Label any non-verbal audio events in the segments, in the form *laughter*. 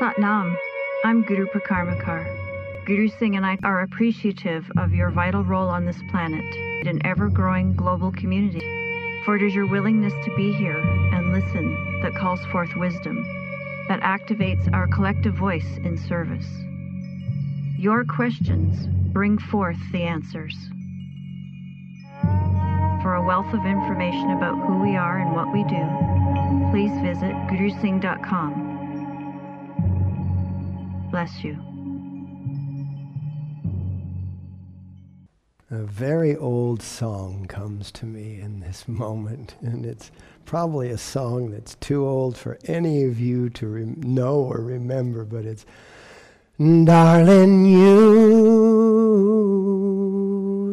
Satnam. I'm Guruperkarma Kaur. Guru Singh and I are appreciative of your vital role on this planet, an ever growing global community. For it is your willingness to be here and listen that calls forth wisdom, that activates our collective voice in service. Your questions bring forth the answers. For a wealth of information about who we are and what we do, please visit gurusingh.com. Bless you. A very old song comes to me in this *laughs* moment, and it's probably a song that's too old for any of you to re- know or remember, but it's Darling, you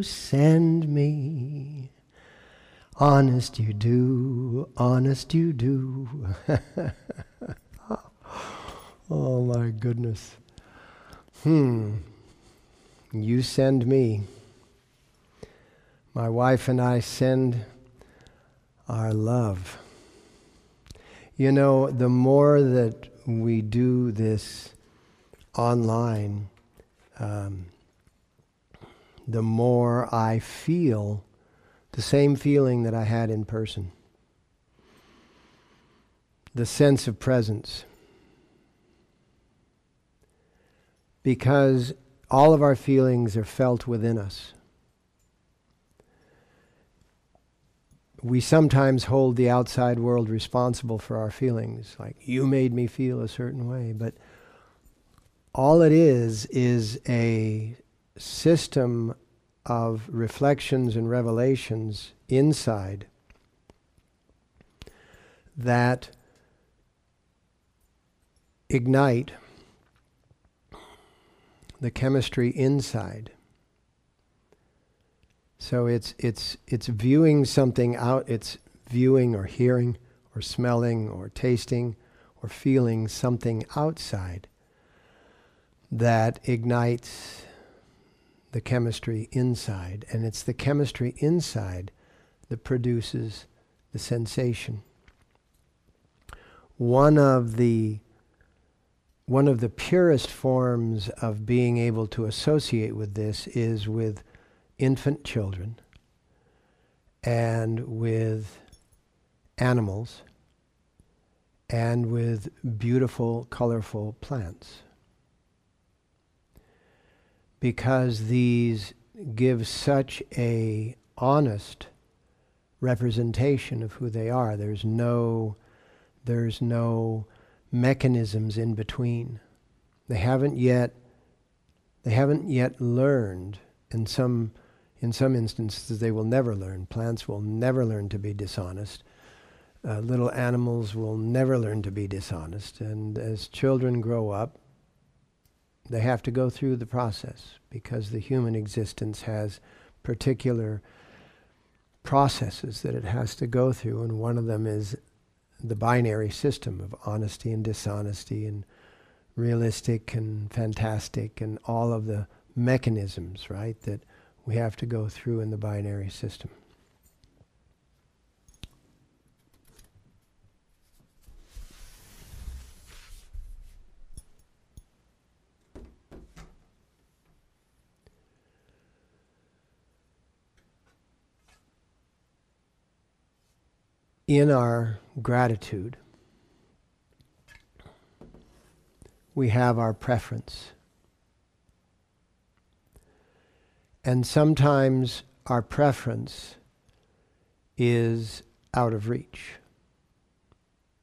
send me. Honest you do, honest you do. *laughs* oh my goodness. Hmm. You send me. My wife and I send our love. You know, the more that we do this online, um, the more I feel the same feeling that I had in person. The sense of presence. Because all of our feelings are felt within us. We sometimes hold the outside world responsible for our feelings, like, you made me feel a certain way, but all it is is a system of reflections and revelations inside that ignite the chemistry inside. So it's it's it's viewing something out, it's viewing or hearing or smelling or tasting or feeling something outside that ignites the chemistry inside. And it's the chemistry inside that produces the sensation. One of the one of the purest forms of being able to associate with this is with infant children and with animals and with beautiful, colorful plants because these give such a honest representation of who they are. There's no there's no mechanisms in between. They haven't yet they haven't yet learned in some in some instances they will never learn. Plants will never learn to be dishonest. Uh, little animals will never learn to be dishonest. And as children grow up, they have to go through the process because the human existence has particular processes that it has to go through, and one of them is the binary system of honesty and dishonesty and realistic and fantastic and all of the mechanisms, right, that we have to go through in the binary system. In our gratitude, we have our preference. And sometimes our preference is out of reach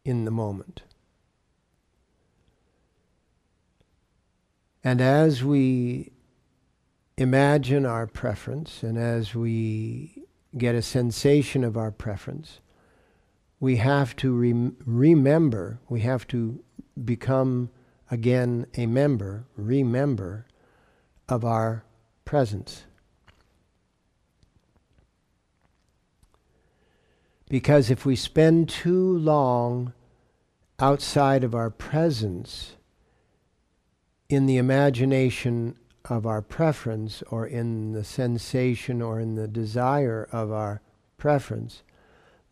in the moment. And as we imagine our preference and as we get a sensation of our preference, we have to rem- remember, we have to become again a member, remember of our presence. Because if we spend too long outside of our presence, in the imagination of our preference, or in the sensation or in the desire of our preference,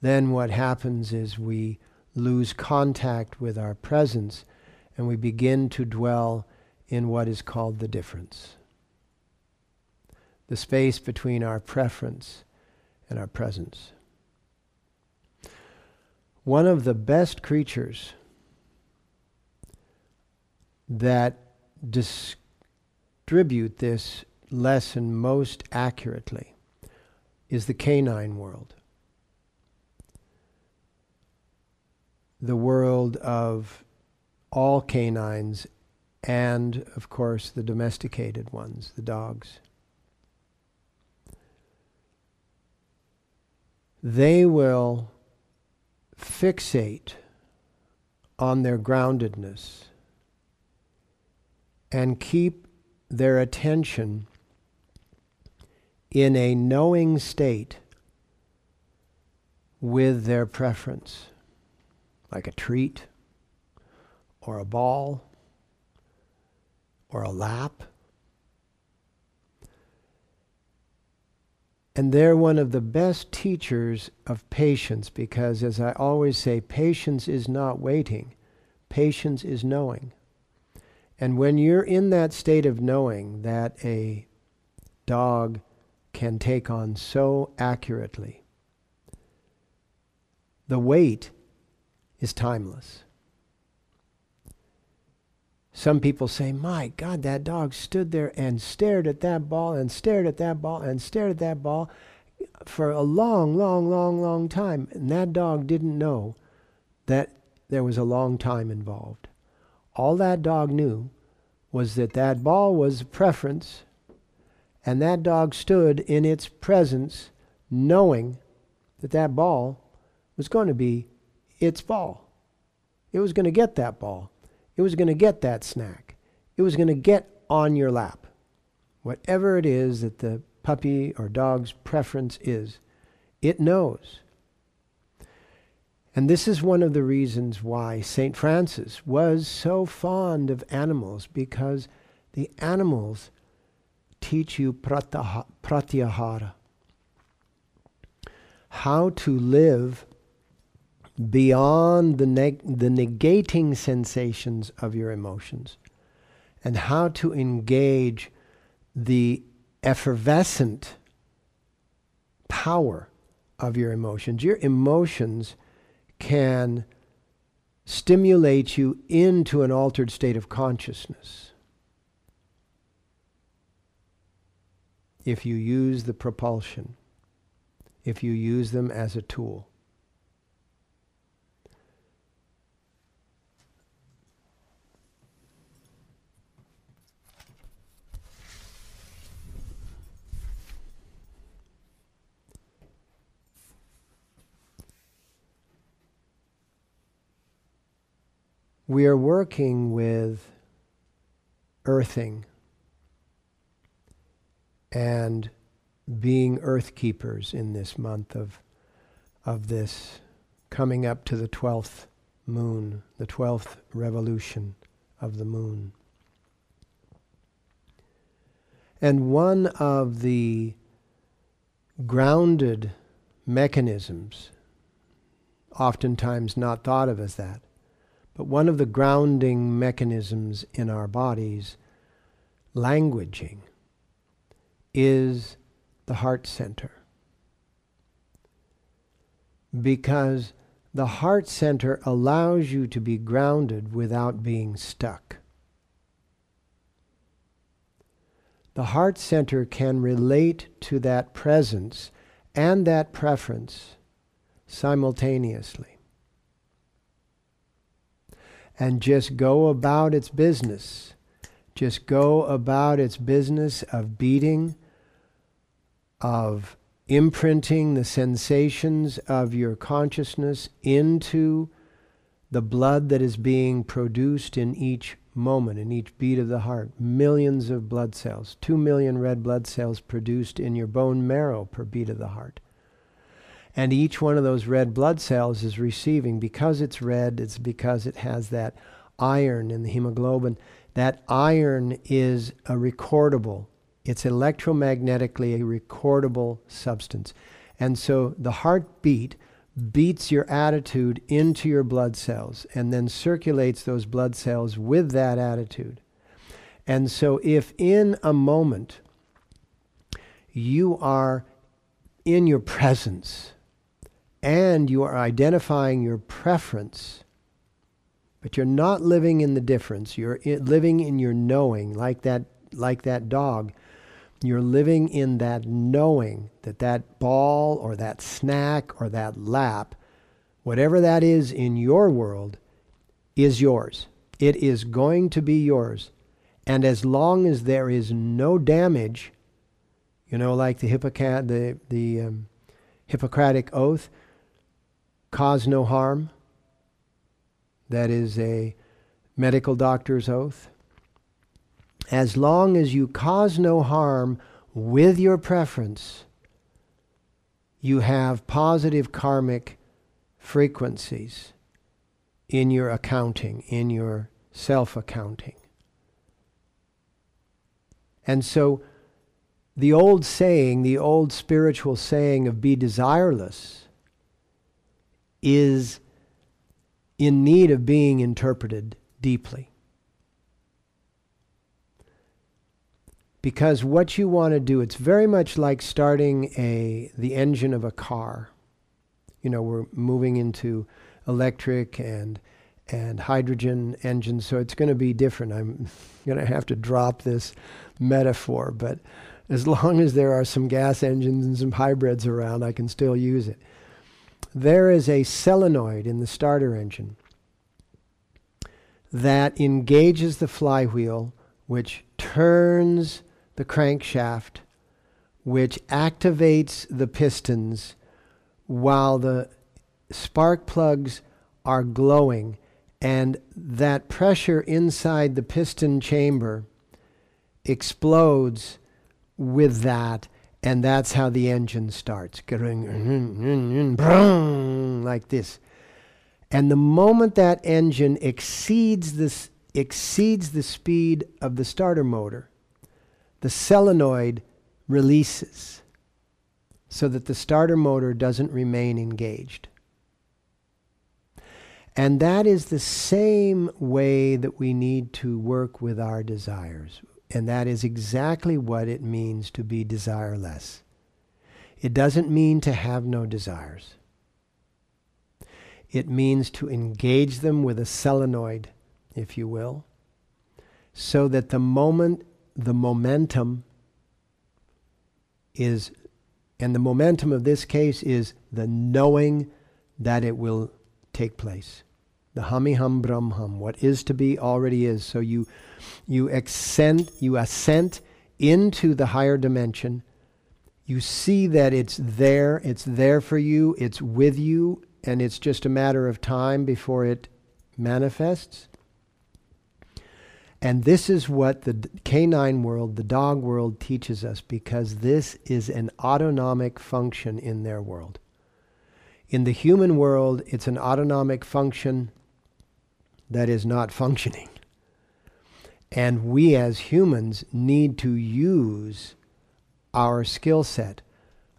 then what happens is we lose contact with our presence and we begin to dwell in what is called the difference. The space between our preference and our presence. One of the best creatures that distribute this lesson most accurately is the canine world. The world of all canines and, of course, the domesticated ones, the dogs. They will fixate on their groundedness and keep their attention in a knowing state with their preference, like a treat or a ball or a lap. And they're one of the best teachers of patience because, as I always say, patience is not waiting, patience is knowing. And when you're in that state of knowing that a dog can take on so accurately, the wait is timeless. Some people say, My God, that dog stood there and stared at that ball and stared at that ball and stared at that ball for a long, long, long, long time. And that dog didn't know that there was a long time involved. All that dog knew was that that ball was a preference, and that dog stood in its presence knowing that that ball was going to be its ball. It was going to get that ball. It was going to get that snack. It was going to get on your lap. Whatever it is that the puppy or dog's preference is, it knows. And this is one of the reasons why St. Francis was so fond of animals, because the animals teach you pratyahara, how to live beyond the, neg- the negating sensations of your emotions and how to engage the effervescent power of your emotions. Your emotions can stimulate you into an altered state of consciousness if you use the propulsion, if you use them as a tool. We are working with earthing and being earth keepers in this month of, of this coming up to the 12th moon, the 12th revolution of the moon. And one of the grounded mechanisms, oftentimes not thought of as that, but one of the grounding mechanisms in our bodies, languaging, is the heart center. Because the heart center allows you to be grounded without being stuck. The heart center can relate to that presence and that preference simultaneously and just go about its business. Just go about its business of beating, of imprinting the sensations of your consciousness into the blood that is being produced in each moment, in each beat of the heart. Millions of blood cells, two million red blood cells produced in your bone marrow per beat of the heart. And each one of those red blood cells is receiving, because it's red, it's because it has that iron in the hemoglobin. That iron is a recordable, it's electromagnetically a recordable substance. And so the heartbeat beats your attitude into your blood cells and then circulates those blood cells with that attitude. And so, if in a moment you are in your presence and you are identifying your preference, but you're not living in the difference, you're living in your knowing, like that, like that dog. You're living in that knowing that that ball or that snack or that lap, whatever that is in your world, is yours. It is going to be yours. And as long as there is no damage, you know, like the, Hippocat- the, the um, Hippocratic Oath, cause no harm, that is a medical doctor's oath. As long as you cause no harm with your preference, you have positive karmic frequencies in your accounting, in your self accounting. And so, the old saying, the old spiritual saying of be desireless, is in need of being interpreted deeply. Because what you want to do, it's very much like starting a the engine of a car. You know, we're moving into electric and and hydrogen engines, so it's going to be different. I'm *laughs* going to have to drop this metaphor, but as long as there are some gas engines and some hybrids around, I can still use it. There is a solenoid in the starter engine that engages the flywheel, which turns the crankshaft, which activates the pistons while the spark plugs are glowing. And that pressure inside the piston chamber explodes with that, and that's how the engine starts. Like this. And the moment that engine exceeds this exceeds the speed of the starter motor, the solenoid releases so that the starter motor doesn't remain engaged. And that is the same way that we need to work with our desires. And that is exactly what it means to be desireless. It doesn't mean to have no desires. It means to engage them with a solenoid, if you will, so that the moment, the momentum is, and the momentum of this case is the knowing that it will take place. The hummy hum brum hum. What is to be already is. So you you ascend you ascent into the higher dimension. You see that it's there, it's there for you, it's with you, and it's just a matter of time before it manifests. And this is what the canine world, the dog world, teaches us because this is an autonomic function in their world. In the human world, it's an autonomic function that is not functioning. And we as humans need to use our skill set,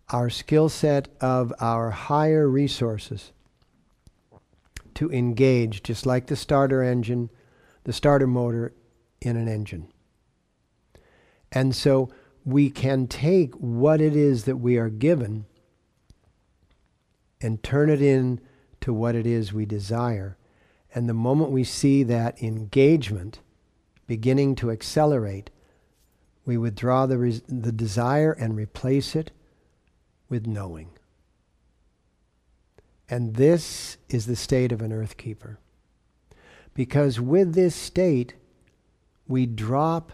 our skill set of our higher resources to engage, just like the starter engine, the starter motor in an engine. And so we can take what it is that we are given and turn it in to what it is we desire. And the moment we see that engagement beginning to accelerate, we withdraw the, res- the desire and replace it with knowing. And this is the state of an earth keeper. Because with this state, we drop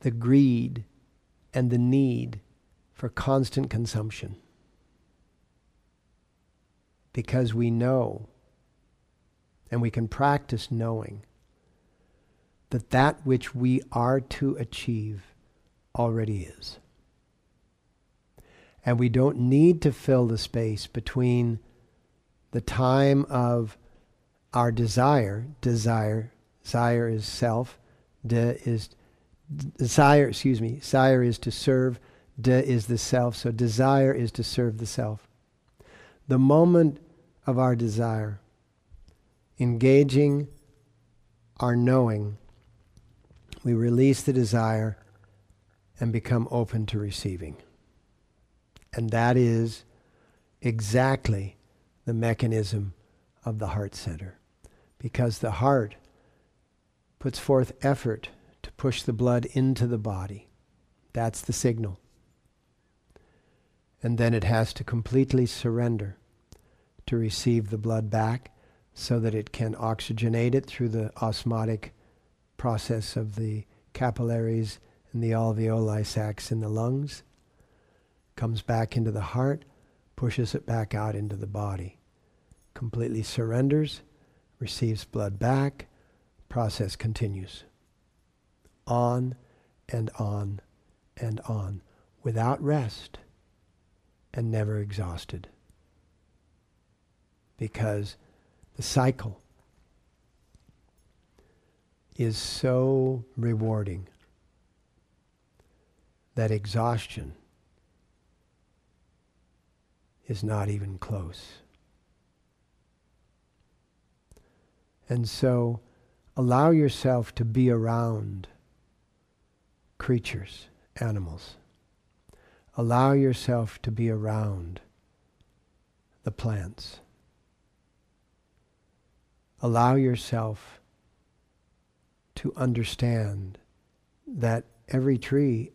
the greed and the need for constant consumption because we know and we can practice knowing that that which we are to achieve already is. And we don't need to fill the space between the time of our desire, desire, desire is self, de is desire, excuse me, desire is to serve, de is the self, so desire is to serve the self the moment of our desire, engaging our knowing, we release the desire and become open to receiving. And that is exactly the mechanism of the heart center. Because the heart puts forth effort to push the blood into the body. That's the signal. And then it has to completely surrender to receive the blood back so that it can oxygenate it through the osmotic process of the capillaries and the alveoli sacs in the lungs, comes back into the heart, pushes it back out into the body, completely surrenders, receives blood back, process continues. On and on and on, without rest and never exhausted. Because the cycle is so rewarding that exhaustion is not even close. And so allow yourself to be around creatures, animals. Allow yourself to be around the plants. Allow yourself to understand that every tree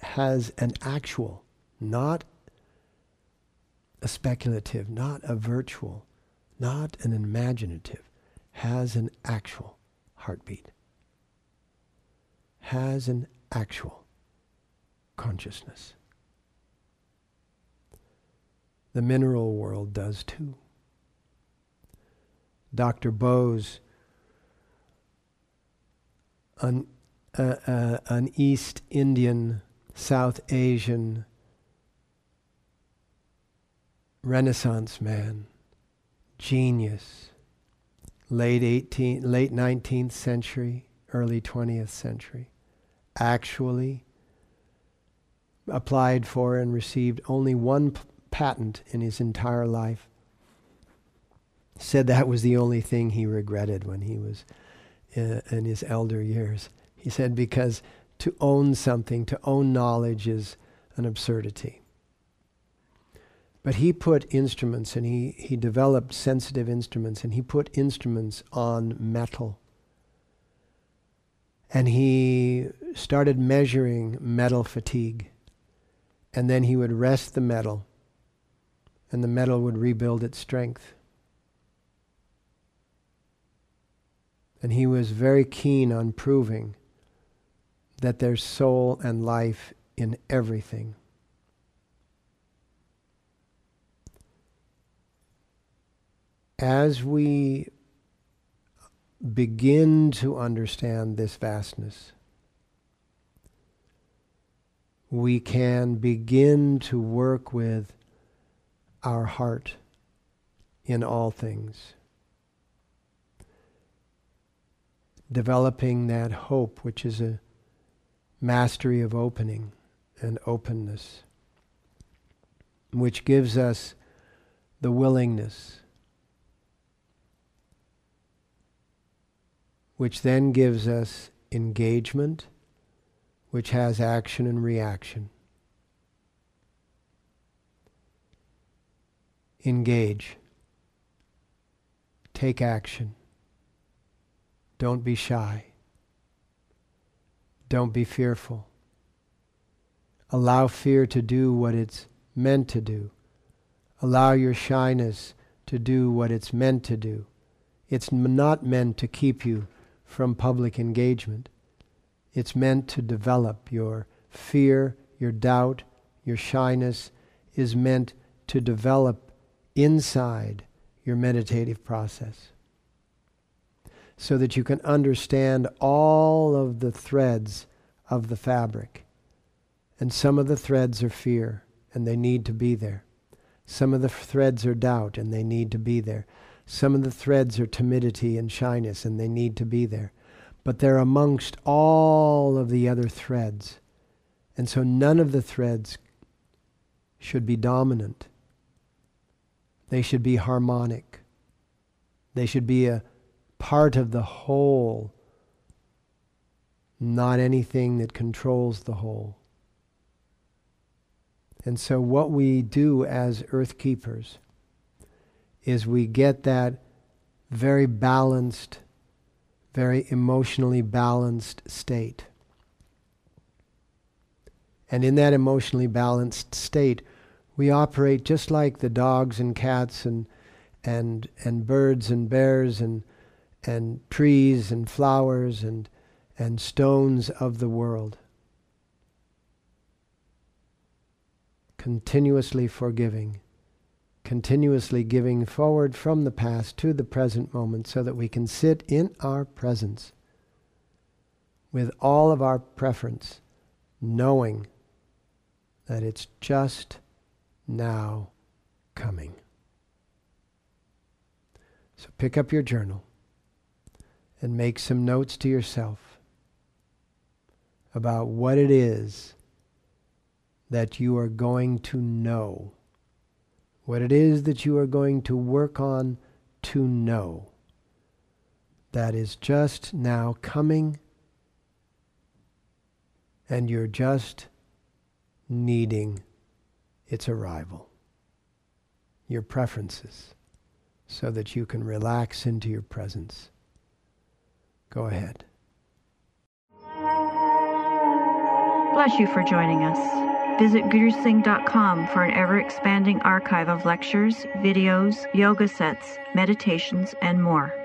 has an actual, not a speculative, not a virtual, not an imaginative, has an actual heartbeat, has an actual consciousness. The mineral world does too. Dr. Bose, an, uh, uh, an East Indian, South Asian Renaissance man, genius, late 18th, late 19th century, early 20th century, actually applied for and received only one p- patent in his entire life. Said that was the only thing he regretted when he was uh, in his elder years. He said, because to own something, to own knowledge is an absurdity. But he put instruments and he, he developed sensitive instruments and he put instruments on metal. And he started measuring metal fatigue. And then he would rest the metal and the metal would rebuild its strength. And he was very keen on proving that there's soul and life in everything. as we begin to understand this vastness, we can begin to work with our heart in all things. Developing that hope, which is a mastery of opening and openness, which gives us the willingness which then gives us engagement, which has action and reaction. Engage. Take action. Don't be shy. Don't be fearful. Allow fear to do what it's meant to do. Allow your shyness to do what it's meant to do. It's not meant to keep you from public engagement. It's meant to develop your fear, your doubt, your shyness is meant to develop inside your meditative process so that you can understand all of the threads of the fabric. And some of the threads are fear, and they need to be there. Some of the threads are doubt, and they need to be there. Some of the threads are timidity and shyness, and they need to be there. But they're amongst all of the other threads. And so none of the threads should be dominant. They should be harmonic. They should be a part of the whole, not anything that controls the whole. And so, what we do as earth keepers is we get that very balanced, very emotionally balanced state. And in that emotionally balanced state, we operate just like the dogs and cats and, and, and birds and bears and, and trees and flowers and, and stones of the world. Continuously forgiving continuously giving forward from the past to the present moment so that we can sit in our presence with all of our preference, knowing that it's just now coming. So pick up your journal and make some notes to yourself about what it is that you are going to know what it is that you are going to work on to know that is just now coming and you're just needing its arrival, your preferences, so that you can relax into your presence. Go ahead. Bless you for joining us. Visit gurusingh.com for an ever expanding archive of lectures, videos, yoga sets, meditations, and more.